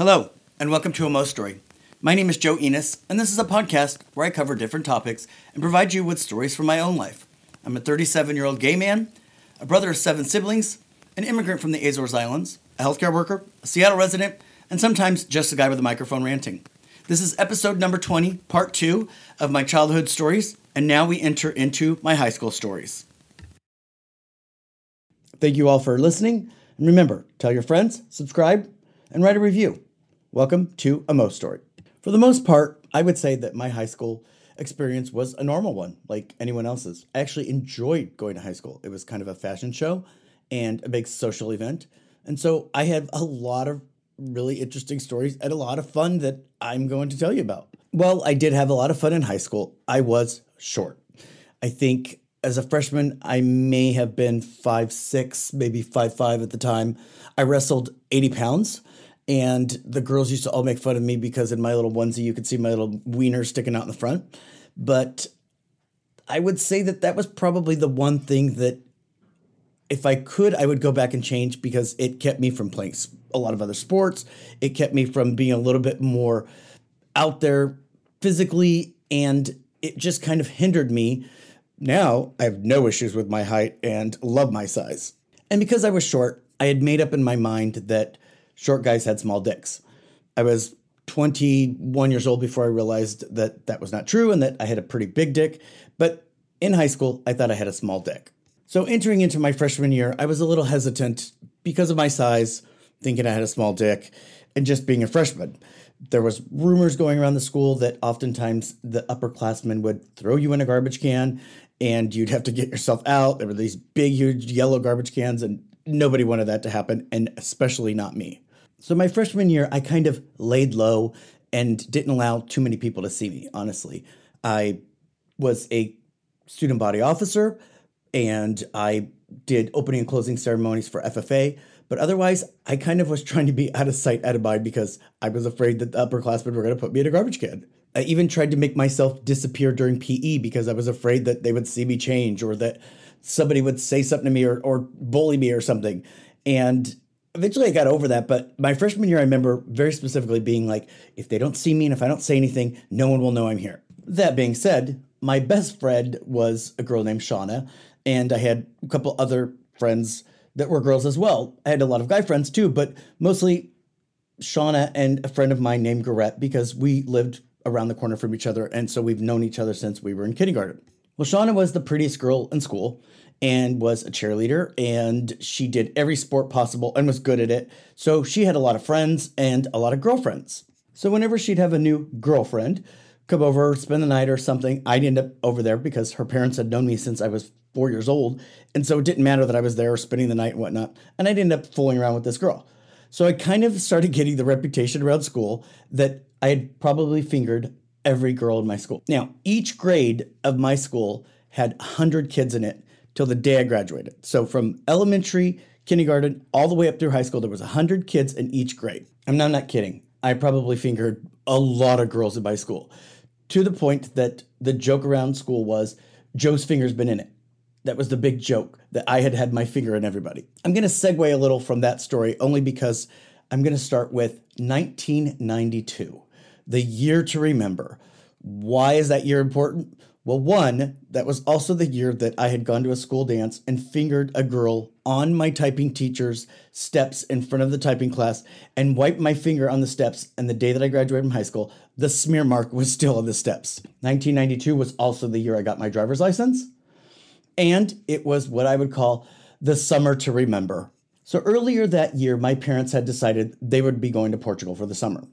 Hello, and welcome to A Mo Story. My name is Joe Enos, and this is a podcast where I cover different topics and provide you with stories from my own life. I'm a 37 year old gay man, a brother of seven siblings, an immigrant from the Azores Islands, a healthcare worker, a Seattle resident, and sometimes just a guy with a microphone ranting. This is episode number 20, part two of my childhood stories, and now we enter into my high school stories. Thank you all for listening, and remember, tell your friends, subscribe, and write a review. Welcome to a Mo Story. For the most part, I would say that my high school experience was a normal one, like anyone else's. I actually enjoyed going to high school. It was kind of a fashion show and a big social event. And so I have a lot of really interesting stories and a lot of fun that I'm going to tell you about. Well, I did have a lot of fun in high school. I was short. I think as a freshman, I may have been five six, maybe five five at the time. I wrestled 80 pounds and the girls used to all make fun of me because in my little onesie you could see my little wiener sticking out in the front. But I would say that that was probably the one thing that if I could, I would go back and change because it kept me from playing a lot of other sports. It kept me from being a little bit more out there physically, and it just kind of hindered me. Now I have no issues with my height and love my size. And because I was short, I had made up in my mind that short guys had small dicks. I was 21 years old before I realized that that was not true and that I had a pretty big dick. But in high school, I thought I had a small dick. So entering into my freshman year, I was a little hesitant because of my size, thinking I had a small dick, and just being a freshman. There was rumors going around the school that oftentimes the upperclassmen would throw you in a garbage can and you'd have to get yourself out. There were these big, huge yellow garbage cans, and nobody wanted that to happen, and especially not me. So my freshman year, I kind of laid low and didn't allow too many people to see me, honestly. I was a student body officer and I did opening and closing ceremonies for FFA, but otherwise, I kind of was trying to be out of sight, out of mind because I was afraid that the upperclassmen were going to put me in a garbage can. I even tried to make myself disappear during PE because I was afraid that they would see me change or that somebody would say something to me or, or bully me or something. And eventually I got over that, but my freshman year, I remember very specifically being like, if they don't see me and if I don't say anything, no one will know I'm here. That being said, my best friend was a girl named Shauna, and I had a couple other friends that were girls as well. I had a lot of guy friends too, but mostly Shauna and a friend of mine named Garrett because we lived around the corner from each other, and so we've known each other since we were in kindergarten. Well, Shauna was the prettiest girl in school, and was a cheerleader and she did every sport possible and was good at it. So she had a lot of friends and a lot of girlfriends. So whenever she'd have a new girlfriend come over, spend the night or something, I'd end up over there because her parents had known me since I was four years old. And so it didn't matter that I was there spending the night and whatnot. And I'd end up fooling around with this girl. So I kind of started getting the reputation around school that I had probably fingered every girl in my school. Now, each grade of my school had 100 kids in it till the day I graduated. So from elementary, kindergarten, all the way up through high school, there was 100 kids in each grade. I'm not, I'm not kidding. I probably fingered a lot of girls in my school to the point that the joke around school was Joe's finger's been in it. That was the big joke that I had had my finger in everybody. I'm going to segue a little from that story only because I'm going to start with 1992, the year to remember. Why is that year important? Well, one, that was also the year that I had gone to a school dance and fingered a girl on my typing teacher's steps in front of the typing class and wiped my finger on the steps. And the day that I graduated from high school, the smear mark was still on the steps. 1992 was also the year I got my driver's license. And it was what I would call the summer to remember. So earlier that year, my parents had decided they would be going to Portugal for the summer.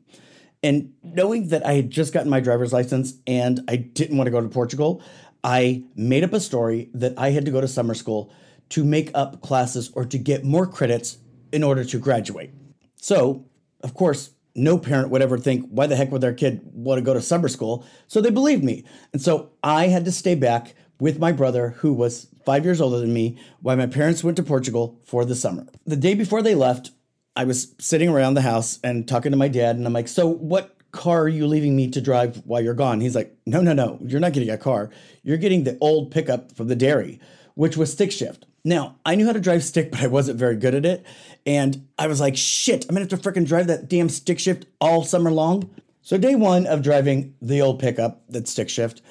And knowing that I had just gotten my driver's license and I didn't want to go to Portugal, I made up a story that I had to go to summer school to make up classes or to get more credits in order to graduate. So, of course, no parent would ever think, why the heck would their kid want to go to summer school? So they believed me. And so I had to stay back with my brother, who was five years older than me, while my parents went to Portugal for the summer. The day before they left, I was sitting around the house and talking to my dad, and I'm like, So, what car are you leaving me to drive while you're gone? He's like, No, no, no, you're not getting a car. You're getting the old pickup from the dairy, which was stick shift. Now, I knew how to drive stick, but I wasn't very good at it. And I was like, shit, I'm gonna have to freaking drive that damn stick shift all summer long. So, day one of driving the old pickup, that stick shift,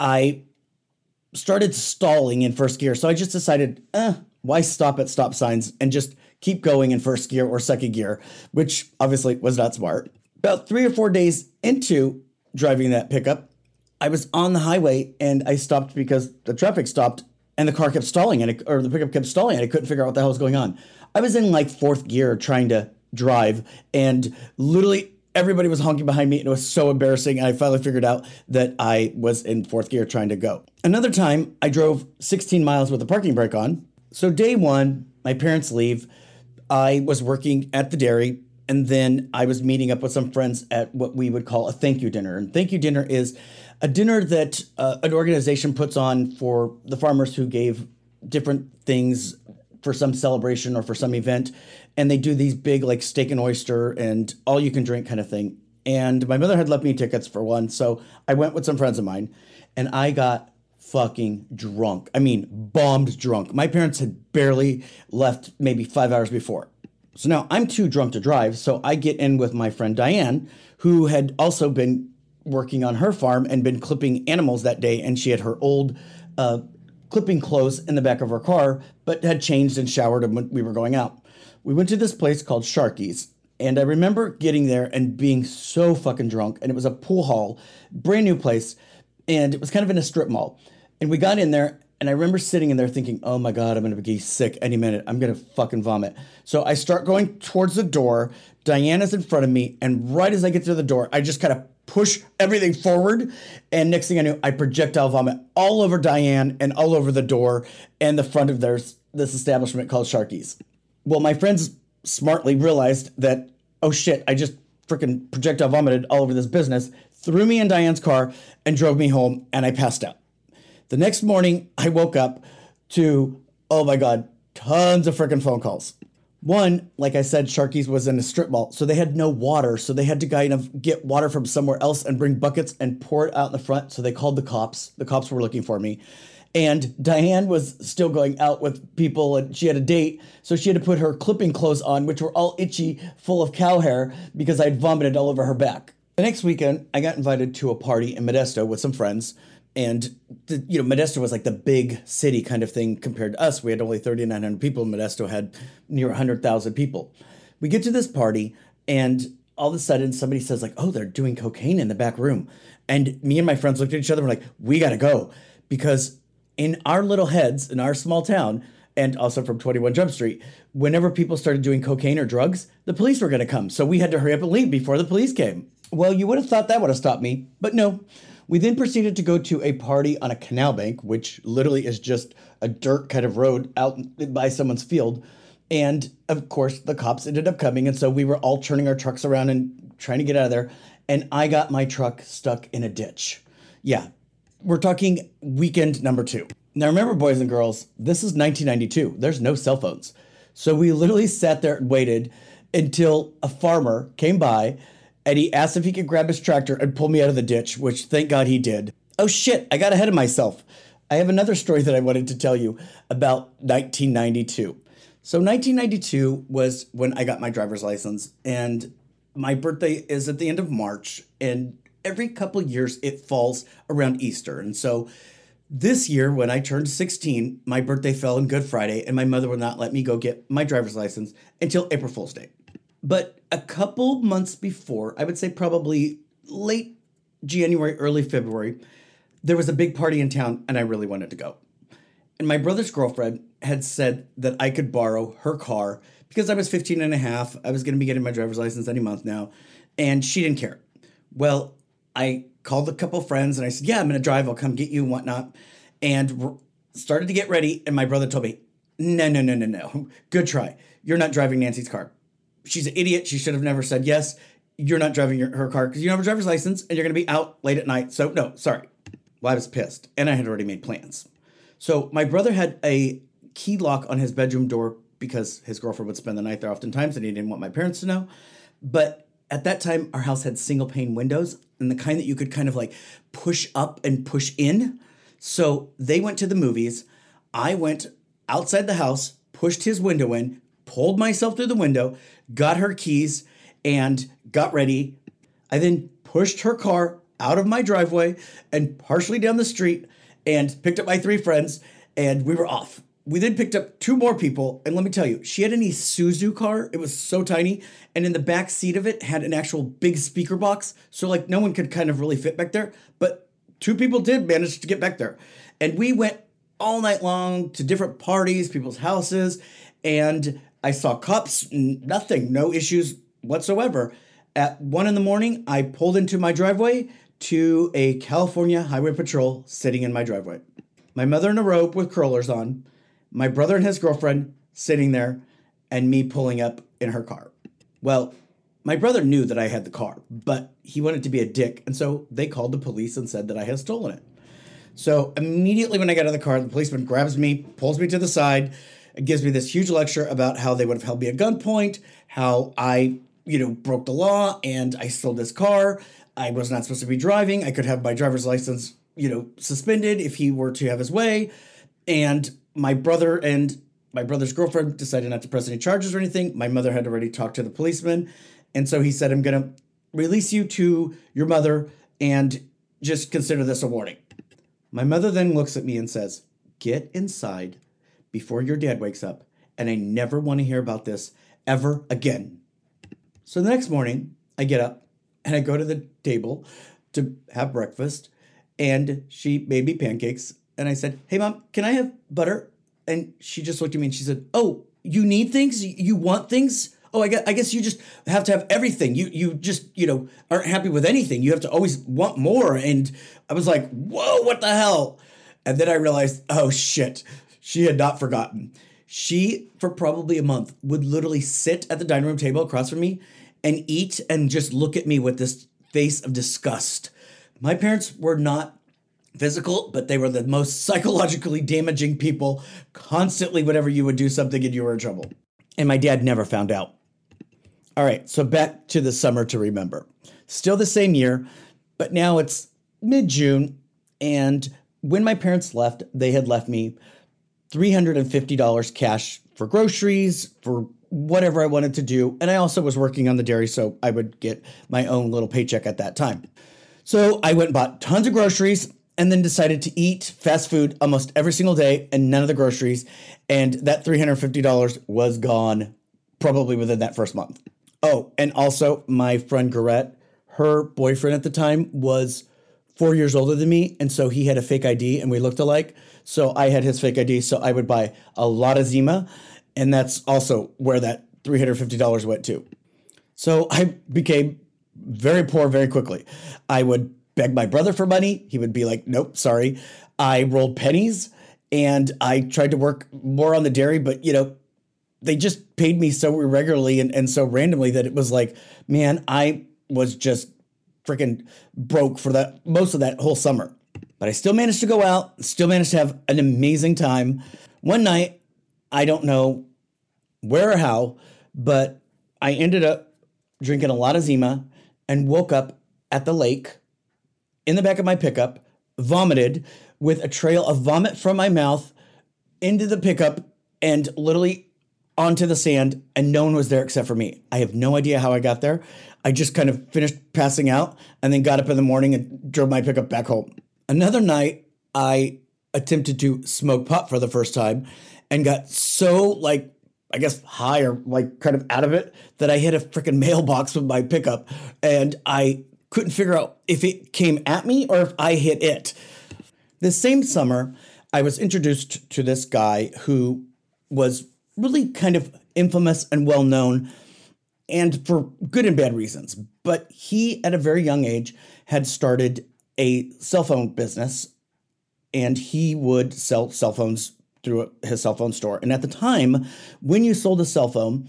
I started stalling in first gear. So I just decided, eh, why stop at stop signs and just keep going in first gear or second gear, which obviously was not smart. About three or four days into driving that pickup, I was on the highway and I stopped because the traffic stopped and the car kept stalling and it, or the pickup kept stalling and I couldn't figure out what the hell was going on. I was in like fourth gear trying to drive and literally everybody was honking behind me and it was so embarrassing. And I finally figured out that I was in fourth gear trying to go. Another time, I drove 16 miles with the parking brake on. So, day one, my parents leave. I was working at the dairy and then I was meeting up with some friends at what we would call a thank you dinner. And thank you dinner is a dinner that uh, an organization puts on for the farmers who gave different things for some celebration or for some event and they do these big like steak and oyster and all you can drink kind of thing and my mother had left me tickets for one so i went with some friends of mine and i got fucking drunk i mean bombed drunk my parents had barely left maybe five hours before so now i'm too drunk to drive so i get in with my friend diane who had also been working on her farm and been clipping animals that day and she had her old uh, clipping clothes in the back of her car, but had changed and showered when we were going out. We went to this place called Sharky's, and I remember getting there and being so fucking drunk. And it was a pool hall, brand new place, and it was kind of in a strip mall. And we got in there, and I remember sitting in there thinking, oh my God, I'm gonna be sick any minute. I'm gonna fucking vomit. So I start going towards the door. Diana's in front of me, and right as I get to the door, I just kind of push everything forward. And next thing I knew, I projectile vomit all over Diane and all over the door and the front of their, this establishment called Sharky's. Well, my friends smartly realized that, oh shit, I just freaking projectile vomited all over this business, threw me in Diane's car, and drove me home, and I passed out. The next morning, I woke up to, oh my God, tons of freaking phone calls. One, like I said, Sharky's was in a strip mall, so they had no water. So they had to kind of get water from somewhere else and bring buckets and pour it out in the front. So they called the cops. The cops were looking for me. And Diane was still going out with people and she had a date. So she had to put her clipping clothes on, which were all itchy, full of cow hair because I'd vomited all over her back. The next weekend, I got invited to a party in Modesto with some friends and the, you know modesto was like the big city kind of thing compared to us we had only 3900 people modesto had near 100000 people we get to this party and all of a sudden somebody says like oh they're doing cocaine in the back room and me and my friends looked at each other and were like we gotta go because in our little heads in our small town and also from 21 Jump Street, whenever people started doing cocaine or drugs, the police were going to come. So we had to hurry up and leave before the police came. Well, you would have thought that would have stopped me, but no. We then proceeded to go to a party on a canal bank, which literally is just a dirt kind of road out by someone's field. And of course, the cops ended up coming. And so we were all turning our trucks around and trying to get out of there. And I got my truck stuck in a ditch. Yeah, we're talking weekend number two. Now, remember, boys and girls, this is 1992. There's no cell phones. So we literally sat there and waited until a farmer came by and he asked if he could grab his tractor and pull me out of the ditch, which thank God he did. Oh shit, I got ahead of myself. I have another story that I wanted to tell you about 1992. So 1992 was when I got my driver's license and my birthday is at the end of March and every couple years it falls around Easter. And so this year when I turned 16, my birthday fell on Good Friday and my mother would not let me go get my driver's license until April Fool's Day. But a couple months before, I would say probably late January, early February, there was a big party in town and I really wanted to go. And my brother's girlfriend had said that I could borrow her car because I was 15 and a half. I was going to be getting my driver's license any month now. And she didn't care. Well, I called a couple friends and I said, Yeah, I'm going to drive. I'll come get you and whatnot. And started to get ready. And my brother told me, No, no, no, no, no. Good try. You're not driving Nancy's car she's an idiot. She should have never said yes. You're not driving your, her car because you don't have a driver's license and you're going to be out late at night. So, no, sorry. Well, I was pissed and I had already made plans. So, my brother had a key lock on his bedroom door because his girlfriend would spend the night there oftentimes and he didn't want my parents to know. But at that time, our house had single pane windows and the kind that you could kind of like push up and push in. So, they went to the movies. I went outside the house, pushed his window in, pulled myself through the window, got her keys, and got ready. I then pushed her car out of my driveway and partially down the street and picked up my three friends, and we were off. We then picked up two more people, and let me tell you, she had an Isuzu car. It was so tiny, and in the back seat of it had an actual big speaker box, so like no one could kind of really fit back there. But two people did manage to get back there, and we went all night long to different parties, people's houses, and I saw cops. Nothing, no issues whatsoever. At one in the morning, I pulled into my driveway to a California Highway Patrol sitting in my driveway. My mother in a robe with curlers on my brother and his girlfriend sitting there, and me pulling up in her car. Well, my brother knew that I had the car, but he wanted to be a dick, and so they called the police and said that I had stolen it. So immediately when I get out of the car, the policeman grabs me, pulls me to the side, gives me this huge lecture about how they would have held me at gunpoint, how I, you know, broke the law and I stole this car. I was not supposed to be driving. I could have my driver's license, you know, suspended if he were to have his way. And my brother and my brother's girlfriend decided not to press any charges or anything. My mother had already talked to the policeman. And so he said, I'm going to release you to your mother and just consider this a warning. My mother then looks at me and says, Get inside before your dad wakes up, and I never want to hear about this ever again. So the next morning, I get up and I go to the table to have breakfast, and she made me pancakes and I said, "Hey, mom, can I have butter?" And she just looked at me and she said, "Oh, you need things? You want things? Oh, I guess, I guess you just have to have everything. You you just you know aren't happy with anything. You have to always want more." And I was like, "Whoa, what the hell?" And then I realized, oh shit, she had not forgotten. She, for probably a month, would literally sit at the dining room table across from me and eat and just look at me with this face of disgust. My parents were not physical, but they were the most psychologically damaging people. Constantly, whenever you would do something and you were in trouble. And my dad never found out. All right, so back to the summer to remember. Still the same year, but now it's mid June. And when my parents left, they had left me $350 cash for groceries, for whatever I wanted to do. And I also was working on the dairy, so I would get my own little paycheck at that time. So I went and bought tons of groceries and then decided to eat fast food almost every single day and none of the groceries. And that $350 was gone probably within that first month. Oh, and also my friend Garrett, her boyfriend at the time was four years older than me. And so he had a fake ID and we looked alike. So I had his fake ID. So I would buy a lot of Zima. And that's also where that $350 went to. So I became very poor very quickly. I would beg my brother for money. He would be like, nope, sorry. I rolled pennies and I tried to work more on the dairy, but you know, they just paid me so irregularly and, and so randomly that it was like, man, I was just freaking broke for that most of that whole summer. But I still managed to go out, still managed to have an amazing time. One night, I don't know where or how, but I ended up drinking a lot of Zima and woke up at the lake in the back of my pickup, vomited with a trail of vomit from my mouth into the pickup and literally onto the sand, and no one was there except for me. I have no idea how I got there. I just kind of finished passing out and then got up in the morning and drove my pickup back home. Another night, I attempted to smoke pot for the first time and got so like I guess high or like kind of out of it that I hit a freaking mailbox with my pickup and I couldn't figure out if it came at me or if I hit it. This same summer, I was introduced to this guy who was really kind of infamous and well known, and for good and bad reasons. But he, at a very young age, had started a cell phone business and he would sell cell phones through his cell phone store. And at the time, when you sold a cell phone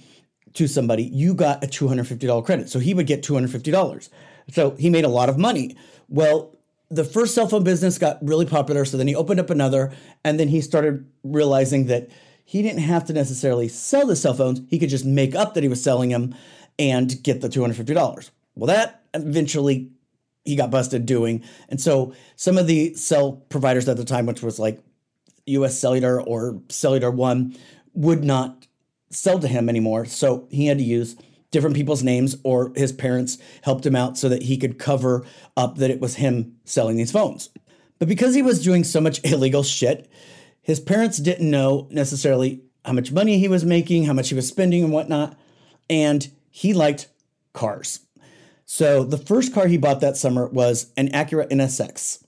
to somebody, you got a $250 credit. So he would get $250. So he made a lot of money. Well, the first cell phone business got really popular. So then he opened up another, and then he started realizing that he didn't have to necessarily sell the cell phones. He could just make up that he was selling them and get the $250. Well, that eventually he got busted doing. And so some of the cell providers at the time, which was like US Cellular or Cellular One would not sell to him anymore. So he had to use different people's names or his parents helped him out so that he could cover up that it was him selling these phones. But because he was doing so much illegal shit, his parents didn't know necessarily how much money he was making, how much he was spending, and whatnot. And he liked cars. So the first car he bought that summer was an Acura NSX.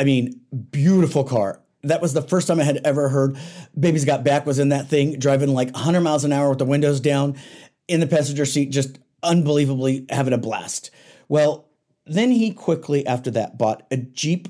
I mean, beautiful car. That was the first time I had ever heard Baby's Got Back was in that thing, driving like 100 miles an hour with the windows down in the passenger seat, just unbelievably having a blast. Well, then he quickly, after that, bought a Jeep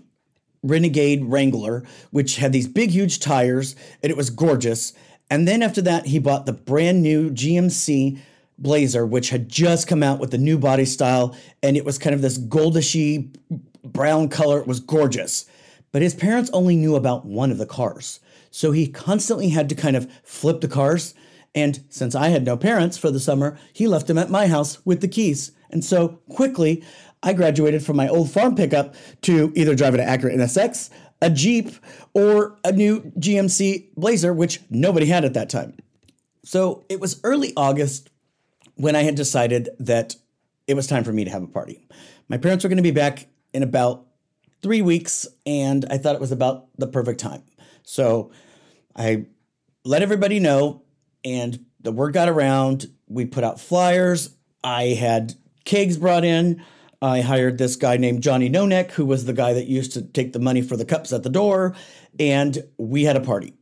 Renegade Wrangler, which had these big, huge tires, and it was gorgeous. And then after that, he bought the brand new GMC Blazer, which had just come out with the new body style, and it was kind of this goldishy brown color. It was gorgeous. But his parents only knew about one of the cars. So he constantly had to kind of flip the cars. And since I had no parents for the summer, he left them at my house with the keys. And so quickly, I graduated from my old farm pickup to either driving an Acura NSX, a Jeep, or a new GMC Blazer, which nobody had at that time. So it was early August when I had decided that it was time for me to have a party. My parents were going to be back in about three weeks, and I thought it was about the perfect time. So I let everybody know, and the word got around. We put out flyers. I had kegs brought in. I hired this guy named Johnny Nonek, who was the guy that used to take the money for the cups at the door, and we had a party.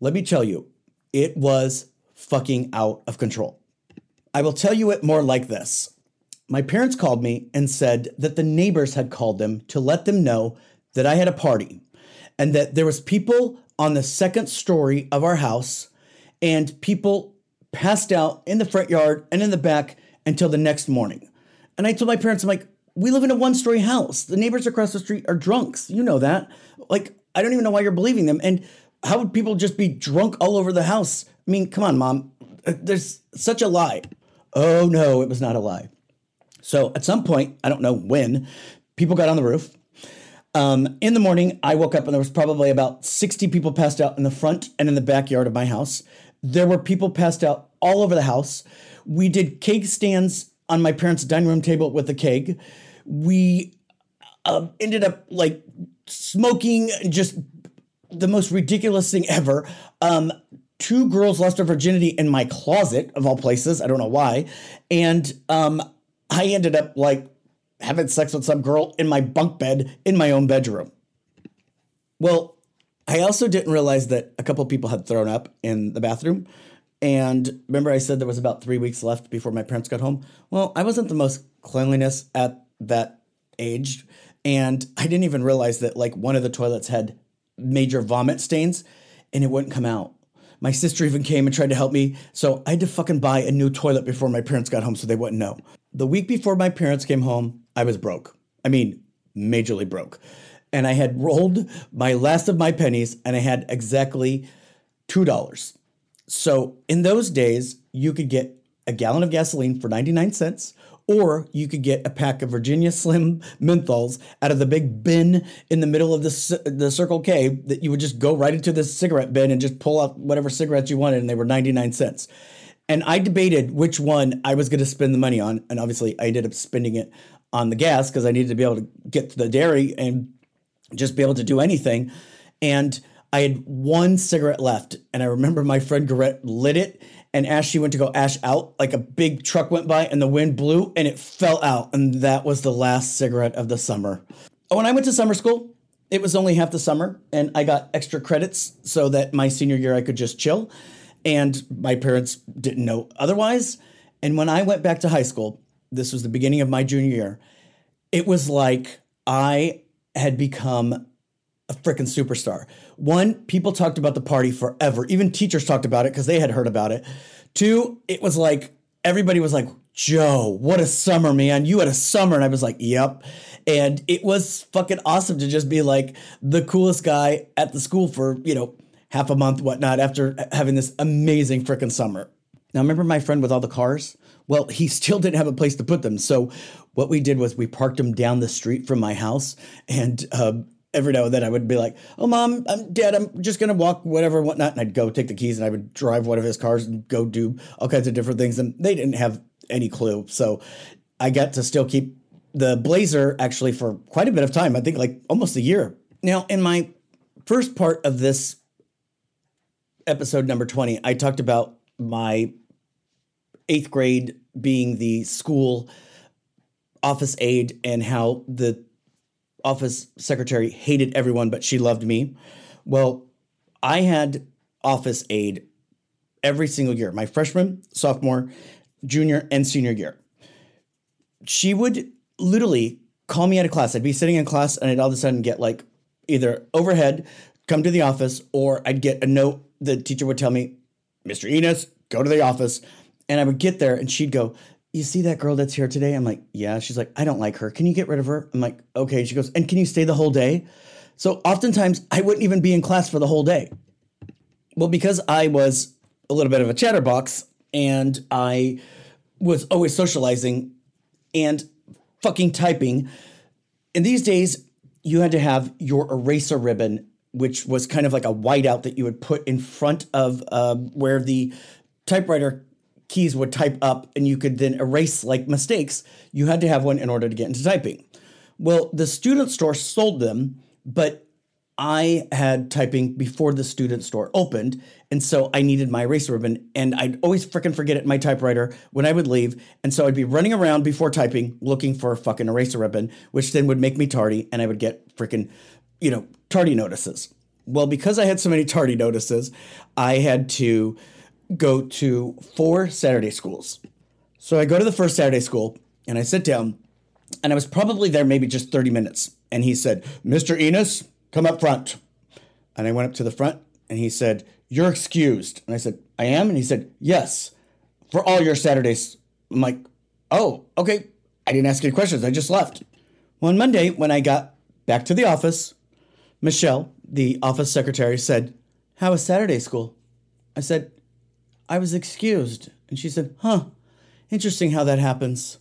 Let me tell you, it was fucking out of control. I will tell you it more like this. My parents called me and said that the neighbors had called them to let them know that I had a party and that there was people on the second story of our house and people passed out in the front yard and in the back until the next morning. And I told my parents, I'm like, we live in a one story house. The neighbors across the street are drunks. You know that. Like, I don't even know why you're believing them. And how would people just be drunk all over the house? I mean, come on, mom. Uh, there's such a lie. Oh no, it was not a lie. So at some point, I don't know when, people got on the roof. Um, in the morning, I woke up and there was probably about 60 people passed out in the front and in the backyard of my house. There were people passed out all over the house. We did keg stands on my parents' dining room table with a keg. We uh, ended up like smoking just the most ridiculous thing ever. Um, two girls lost their virginity in my closet of all places. I don't know why. And um, I ended up like having sex with some girl in my bunk bed in my own bedroom. Well, I also didn't realize that a couple people had thrown up in the bathroom. And remember, I said there was about three weeks left before my parents got home? Well, I wasn't the most cleanliness at that age. And I didn't even realize that like one of the toilets had major vomit stains and it wouldn't come out. My sister even came and tried to help me. So I had to fucking buy a new toilet before my parents got home so they wouldn't know. The week before my parents came home, I was broke. I mean, majorly broke. And I had rolled my last of my pennies and I had exactly $2. So in those days, you could get a gallon of gasoline for 99 cents or you could get a pack of Virginia Slim menthols out of the big bin in the middle of the, the Circle K that you would just go right into the cigarette bin and just pull out whatever cigarettes you wanted, and they were 99 cents. And I debated which one I was going to spend the money on. And obviously, I ended up spending it on the gas because I needed to be able to get to the dairy and just be able to do anything. And I had one cigarette left. And I remember my friend Garrett lit it and as she went to go ash out, like a big truck went by and the wind blew and it fell out. And that was the last cigarette of the summer. When I went to summer school, it was only half the summer and I got extra credits so that my senior year I could just chill. And my parents didn't know otherwise. And when I went back to high school, this was the beginning of my junior year, it was like I had become a freaking superstar. One, people talked about the party forever. Even teachers talked about it because they had heard about it. Two, it was like everybody was like, Joe, what a summer, man. You had a summer. And I was like, yep. And it was fucking awesome to just be like the coolest guy at the school for, you know, half a month, whatnot, after having this amazing freaking summer. Now, remember my friend with all the cars? Well, he still didn't have a place to put them. So, what we did was we parked them down the street from my house. And uh, every now and then I would be like, "Oh, mom, I'm dad. I'm just gonna walk, whatever, whatnot," and I'd go take the keys and I would drive one of his cars and go do all kinds of different things. And they didn't have any clue, so I got to still keep the Blazer actually for quite a bit of time. I think like almost a year. Now, in my first part of this episode number twenty, I talked about my eighth grade being the school office aide and how the office secretary hated everyone, but she loved me. Well, I had office aide every single year, my freshman, sophomore, junior, and senior year. She would literally call me out of class. I'd be sitting in class and I'd all of a sudden get like either overhead, come to the office, or I'd get a note. The teacher would tell me, Mr. Enos, go to the office. And I would get there and she'd go, you see that girl that's here today? I'm like, yeah. She's like, I don't like her. Can you get rid of her? I'm like, okay. She goes, and can you stay the whole day? So oftentimes I wouldn't even be in class for the whole day. Well, because I was a little bit of a chatterbox and I was always socializing and fucking typing. In these days, you had to have your eraser ribbon, which was kind of like a whiteout that you would put in front of uh, where the typewriter keys would type up and you could then erase like mistakes, you had to have one in order to get into typing. Well, the student store sold them, but I had typing before the student store opened, and so I needed my eraser ribbon, and I'd always freaking forget it in my typewriter when I would leave, and so I'd be running around before typing looking for a fucking eraser ribbon, which then would make me tardy, and I would get freaking, you know, tardy notices. Well, because I had so many tardy notices, I had to go to four Saturday schools. So I go to the first Saturday school and I sit down, and I was probably there maybe just 30 minutes. And he said, Mr. Enos, come up front. And I went up to the front and he said, You're excused. And I said, I am? And he said, Yes, for all your Saturdays. I'm like, Oh, okay. I didn't ask any questions. I just left. Well, on Monday, when I got back to the office, Michelle, the office secretary, said, How was Saturday school? I said, I was excused. And she said, Huh, interesting how that happens.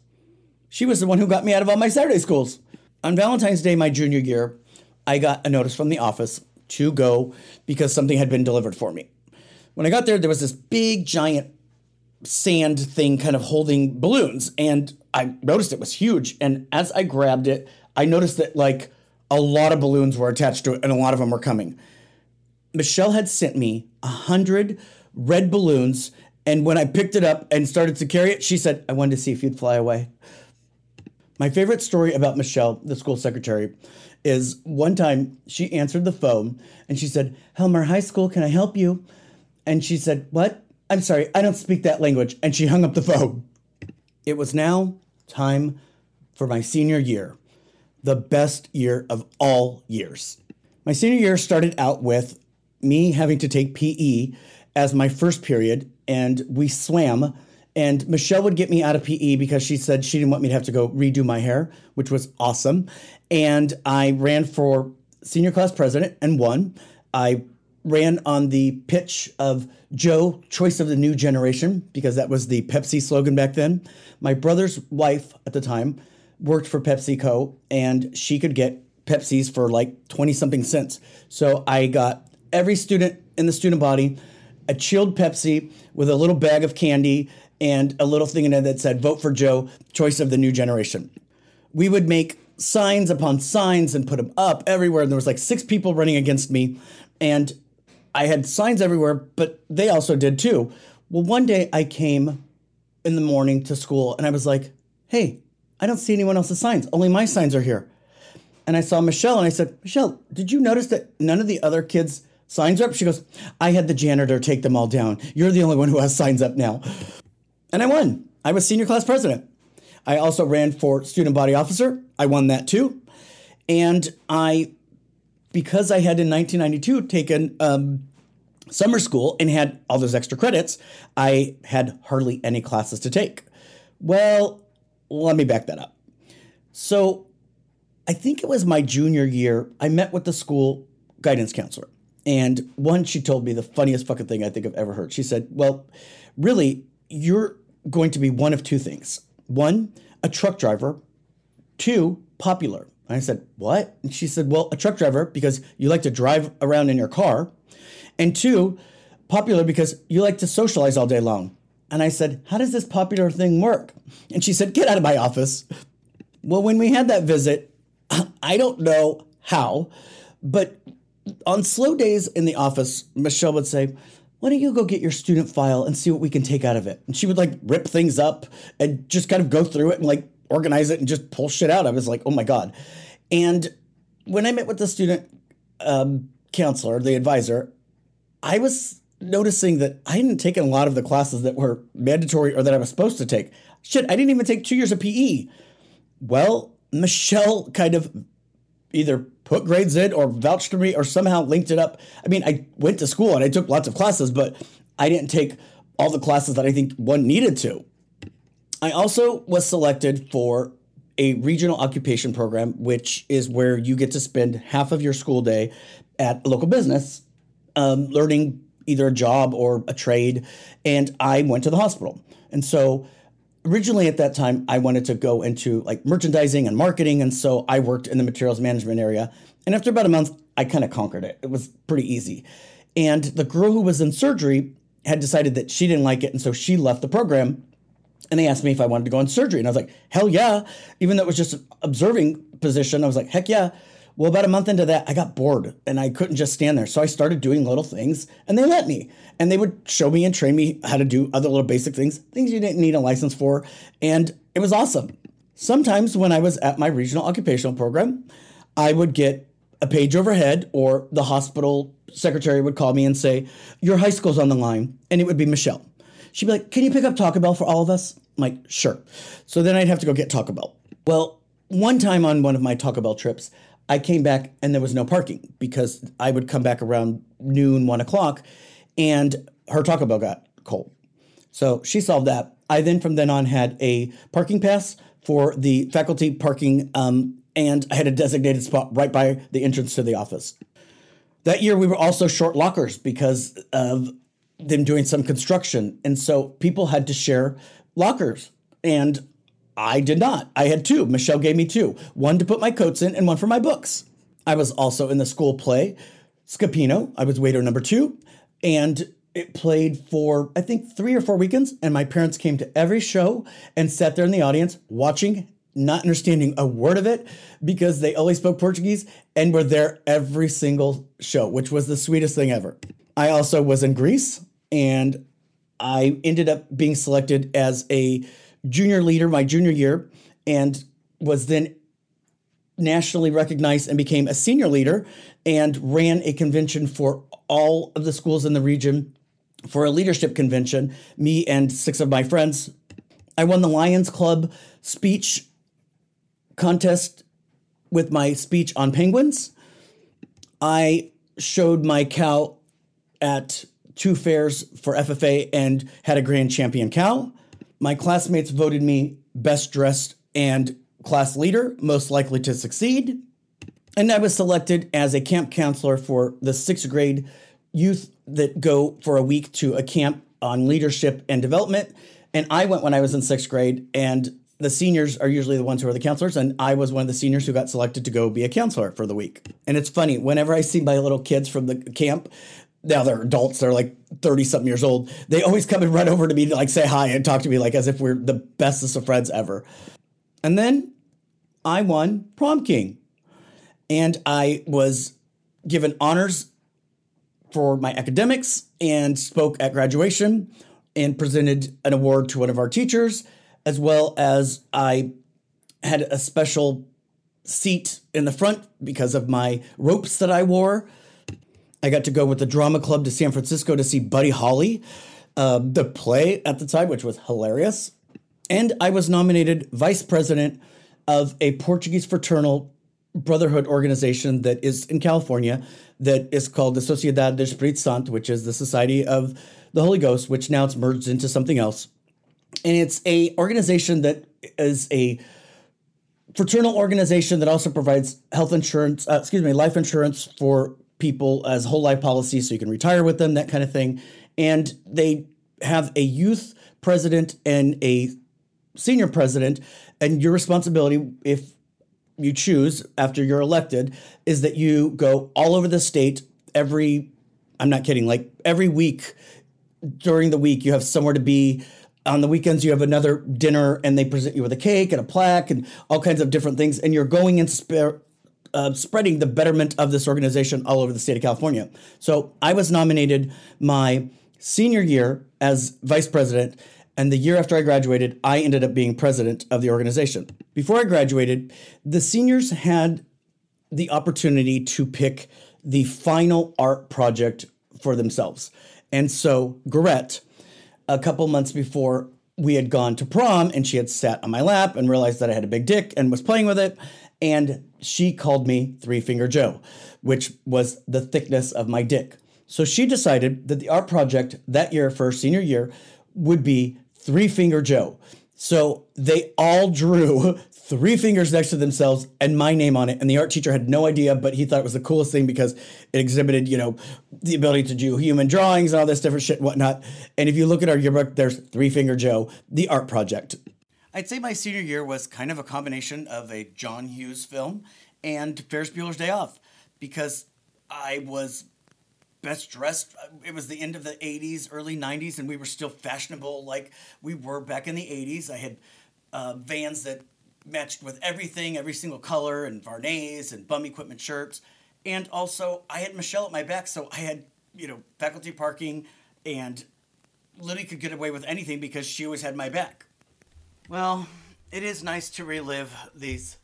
She was the one who got me out of all my Saturday schools. On Valentine's Day, my junior year, I got a notice from the office to go because something had been delivered for me. When I got there, there was this big, giant sand thing kind of holding balloons, and I noticed it was huge. And as I grabbed it, I noticed that like a lot of balloons were attached to it, and a lot of them were coming. Michelle had sent me a hundred red balloons. And when I picked it up and started to carry it, she said, I wanted to see if you'd fly away. My favorite story about Michelle, the school secretary, is one time she answered the phone and she said, Hilmar High School, can I help you? And she said, What? I'm sorry, I don't speak that language. And she hung up the phone. It was now time for my senior year, the best year of all years. My senior year started out with me having to take PE as my first period, and we swam. And Michelle would get me out of PE because she said she didn't want me to have to go redo my hair, which was awesome. And I ran for senior class president and won. I ran on the pitch of Joe, choice of the new generation, because that was the Pepsi slogan back then. My brother's wife at the time worked for PepsiCo, and she could get Pepsis for like 20 something cents. So I got every student in the student body a chilled Pepsi with a little bag of candy and a little thing in it that said, Vote for Joe, choice of the new generation. We would make signs upon signs and put them up everywhere. And there was like six people running against me. And I had signs everywhere, but they also did too. Well, one day I came in the morning to school and I was like, Hey, I don't see anyone else's signs. Only my signs are here. And I saw Michelle and I said, Michelle, did you notice that none of the other kids' signs up? She goes, I had the janitor take them all down. You're the only one who has signs up now. And I won. I was senior class president. I also ran for student body officer. I won that too. And I, because I had in 1992 taken um, summer school and had all those extra credits, I had hardly any classes to take. Well, let me back that up. So I think it was my junior year, I met with the school guidance counselor. And one, she told me the funniest fucking thing I think I've ever heard. She said, Well, really, you're going to be one of two things one, a truck driver, two, popular. And I said, What? And she said, Well, a truck driver because you like to drive around in your car. And two, popular because you like to socialize all day long. And I said, How does this popular thing work? And she said, Get out of my office. Well, when we had that visit, I don't know how, but on slow days in the office, Michelle would say, why don't you go get your student file and see what we can take out of it? And she would like rip things up and just kind of go through it and like organize it and just pull shit out. I was like, oh my God. And when I met with the student um, counselor, the advisor, I was noticing that I hadn't taken a lot of the classes that were mandatory or that I was supposed to take. Shit, I didn't even take two years of PE. Well, Michelle kind of either put grades in or vouched for me or somehow linked it up. I mean, I went to school and I took lots of classes, but I didn't take all the classes that I think one needed to. I also was selected for a regional occupation program, which is where you get to spend half of your school day at a local business um, learning either a job or a trade. And I went to the hospital. And so originally at that time I wanted to go into like merchandising and marketing and so I worked in the materials management area and after about a month I kind of conquered it. It was pretty easy. And the girl who was in surgery had decided that she didn't like it and so she left the program and they asked me if I wanted to go in surgery and I was like, "Hell yeah." Even though it was just an observing position, I was like, "Heck yeah." Well, about a month into that, I got bored and I couldn't just stand there. So I started doing little things and they let me. And they would show me and train me how to do other little basic things, things you didn't need a license for. And it was awesome. Sometimes when I was at my regional occupational program, I would get a page overhead or the hospital secretary would call me and say, Your high school's on the line. And it would be Michelle. She'd be like, Can you pick up Taco Bell for all of us? I'm like, Sure. So then I'd have to go get Taco Bell. Well, one time on one of my Taco Bell trips, I came back and there was no parking because I would come back around noon, one o'clock, and her Taco Bell got cold. So she solved that. I then, from then on, had a parking pass for the faculty parking, um, and I had a designated spot right by the entrance to the office. That year, we were also short lockers because of them doing some construction. And so people had to share lockers. And I did not. I had two. Michelle gave me two one to put my coats in and one for my books. I was also in the school play, Scapino. I was waiter number two. And it played for, I think, three or four weekends. And my parents came to every show and sat there in the audience watching, not understanding a word of it because they only spoke Portuguese and were there every single show, which was the sweetest thing ever. I also was in Greece and I ended up being selected as a junior leader my junior year and was then nationally recognized and became a senior leader and ran a convention for all of the schools in the region for a leadership convention, me and six of my friends. I won the Lions Club speech contest with my speech on penguins. I showed my cow at two fairs for FFA and had a grand champion cow. My classmates voted me best dressed and class leader, most likely to succeed. And I was selected as a camp counselor for the sixth grade youth that go for a week to a camp on leadership and development. And I went when I was in sixth grade, and the seniors are usually the ones who are the counselors. And I was one of the seniors who got selected to go be a counselor for the week. And it's funny, whenever I see my little kids from the camp, now they're adults, they're like 30 something years old. They always come and run over to me to like say hi and talk to me like as if we're the bestest of friends ever. And then I won prom king. And I was given honors for my academics and spoke at graduation and presented an award to one of our teachers, as well as I had a special seat in the front because of my ropes that I wore I got to go with the drama club to San Francisco to see Buddy Holly, uh, the play at the time, which was hilarious. And I was nominated vice president of a Portuguese fraternal brotherhood organization that is in California that is called the Sociedade de Espírito Santo, which is the Society of the Holy Ghost, which now it's merged into something else. And it's a organization that is a fraternal organization that also provides health insurance, uh, excuse me, life insurance for people as whole life policies so you can retire with them, that kind of thing. And they have a youth president and a senior president, and your responsibility if you choose after you're elected is that you go all over the state every I'm not kidding, like every week during the week you have somewhere to be. On the weekends you have another dinner and they present you with a cake and a plaque and all kinds of different things and you're going and sp- uh, spreading the betterment of this organization all over the state of California. So I was nominated my senior year as vice president and the year after I graduated, I ended up being president of the organization. Before I graduated, the seniors had the opportunity to pick the final art project for themselves. And so, Gorette, a couple months before we had gone to prom, and she had sat on my lap and realized that I had a big dick and was playing with it. And she called me Three Finger Joe, which was the thickness of my dick. So she decided that the art project that year for senior year would be Three Finger Joe. So they all drew three fingers next to themselves and my name on it. And the art teacher had no idea, but he thought it was the coolest thing because it exhibited, you know, the ability to do human drawings and all this different shit and whatnot. And if you look at our yearbook, there's Three Finger Joe, the art project. I'd say my senior year was kind of a combination of a John Hughes film and Ferris Bueller's Day Off because I was best dressed. It was the end of the 80s, early 90s, and we were still fashionable like we were back in the 80s. I had uh, vans that matched with everything, every single color, and Vuarnets and bum equipment shirts. And also, I had Michelle at my back, so I had, you know, faculty parking and literally could get away with anything because she always had my back. Well, it is nice to relive these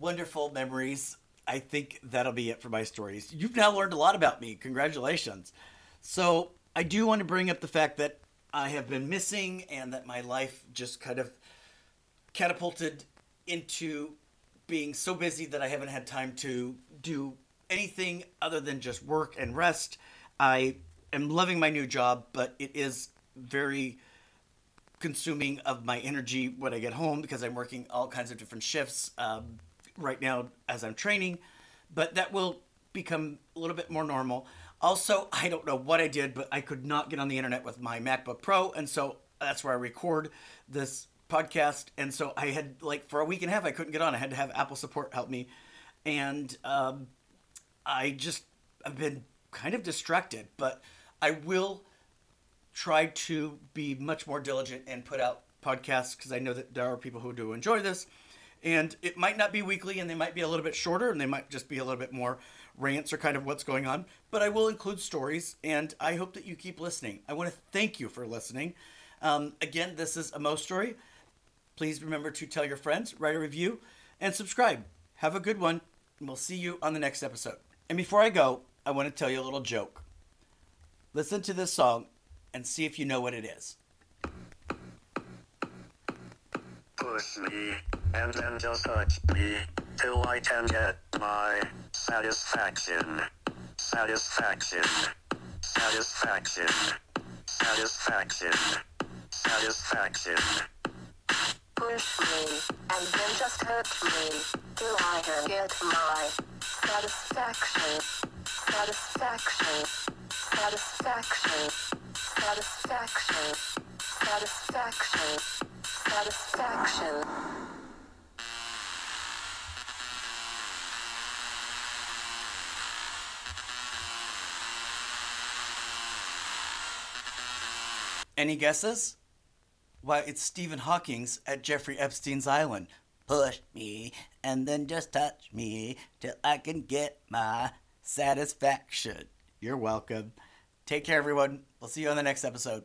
wonderful memories I think that'll be it for my stories. You've now learned a lot about me. Congratulations. So, I do want to bring up the fact that I have been missing and that my life just kind of catapulted into being so busy that I haven't had time to do anything other than just work and rest. I am loving my new job, but it is very consuming of my energy when I get home because I'm working all kinds of different shifts. Um, right now as I'm training, but that will become a little bit more normal. Also, I don't know what I did, but I could not get on the internet with my MacBook Pro, and so that's where I record this podcast. And so I had like for a week and a half, I couldn't get on. I had to have Apple support help me, and um, I just I've been kind of distracted, but I will try to be much more diligent and put out podcasts because I know that there are people who do enjoy this. And it might not be weekly and they might be a little bit shorter and they might just be a little bit more rants or kind of what's going on but i will include stories and i hope that you keep listening. I want to thank you for listening. Um, again this is a mo story. Please remember to tell your friends write a review and subscribe. Have a good one and we'll see you on the next episode. And before i go i want to tell you a little joke. Listen to this song and see if you know what it is push me, and then just touch me, till I can get my satisfaction. Satisfaction. Satisfaction. Satisfaction. Satisfaction. Push me, and then just hurt me, till I can get my satisfaction. Satisfaction. Satisfaction. Satisfaction. Satisfaction satisfaction. Any guesses? Why, it's Stephen Hawking's at Jeffrey Epstein's Island. Push me and then just touch me till I can get my satisfaction. You're welcome. Take care, everyone. We'll see you on the next episode.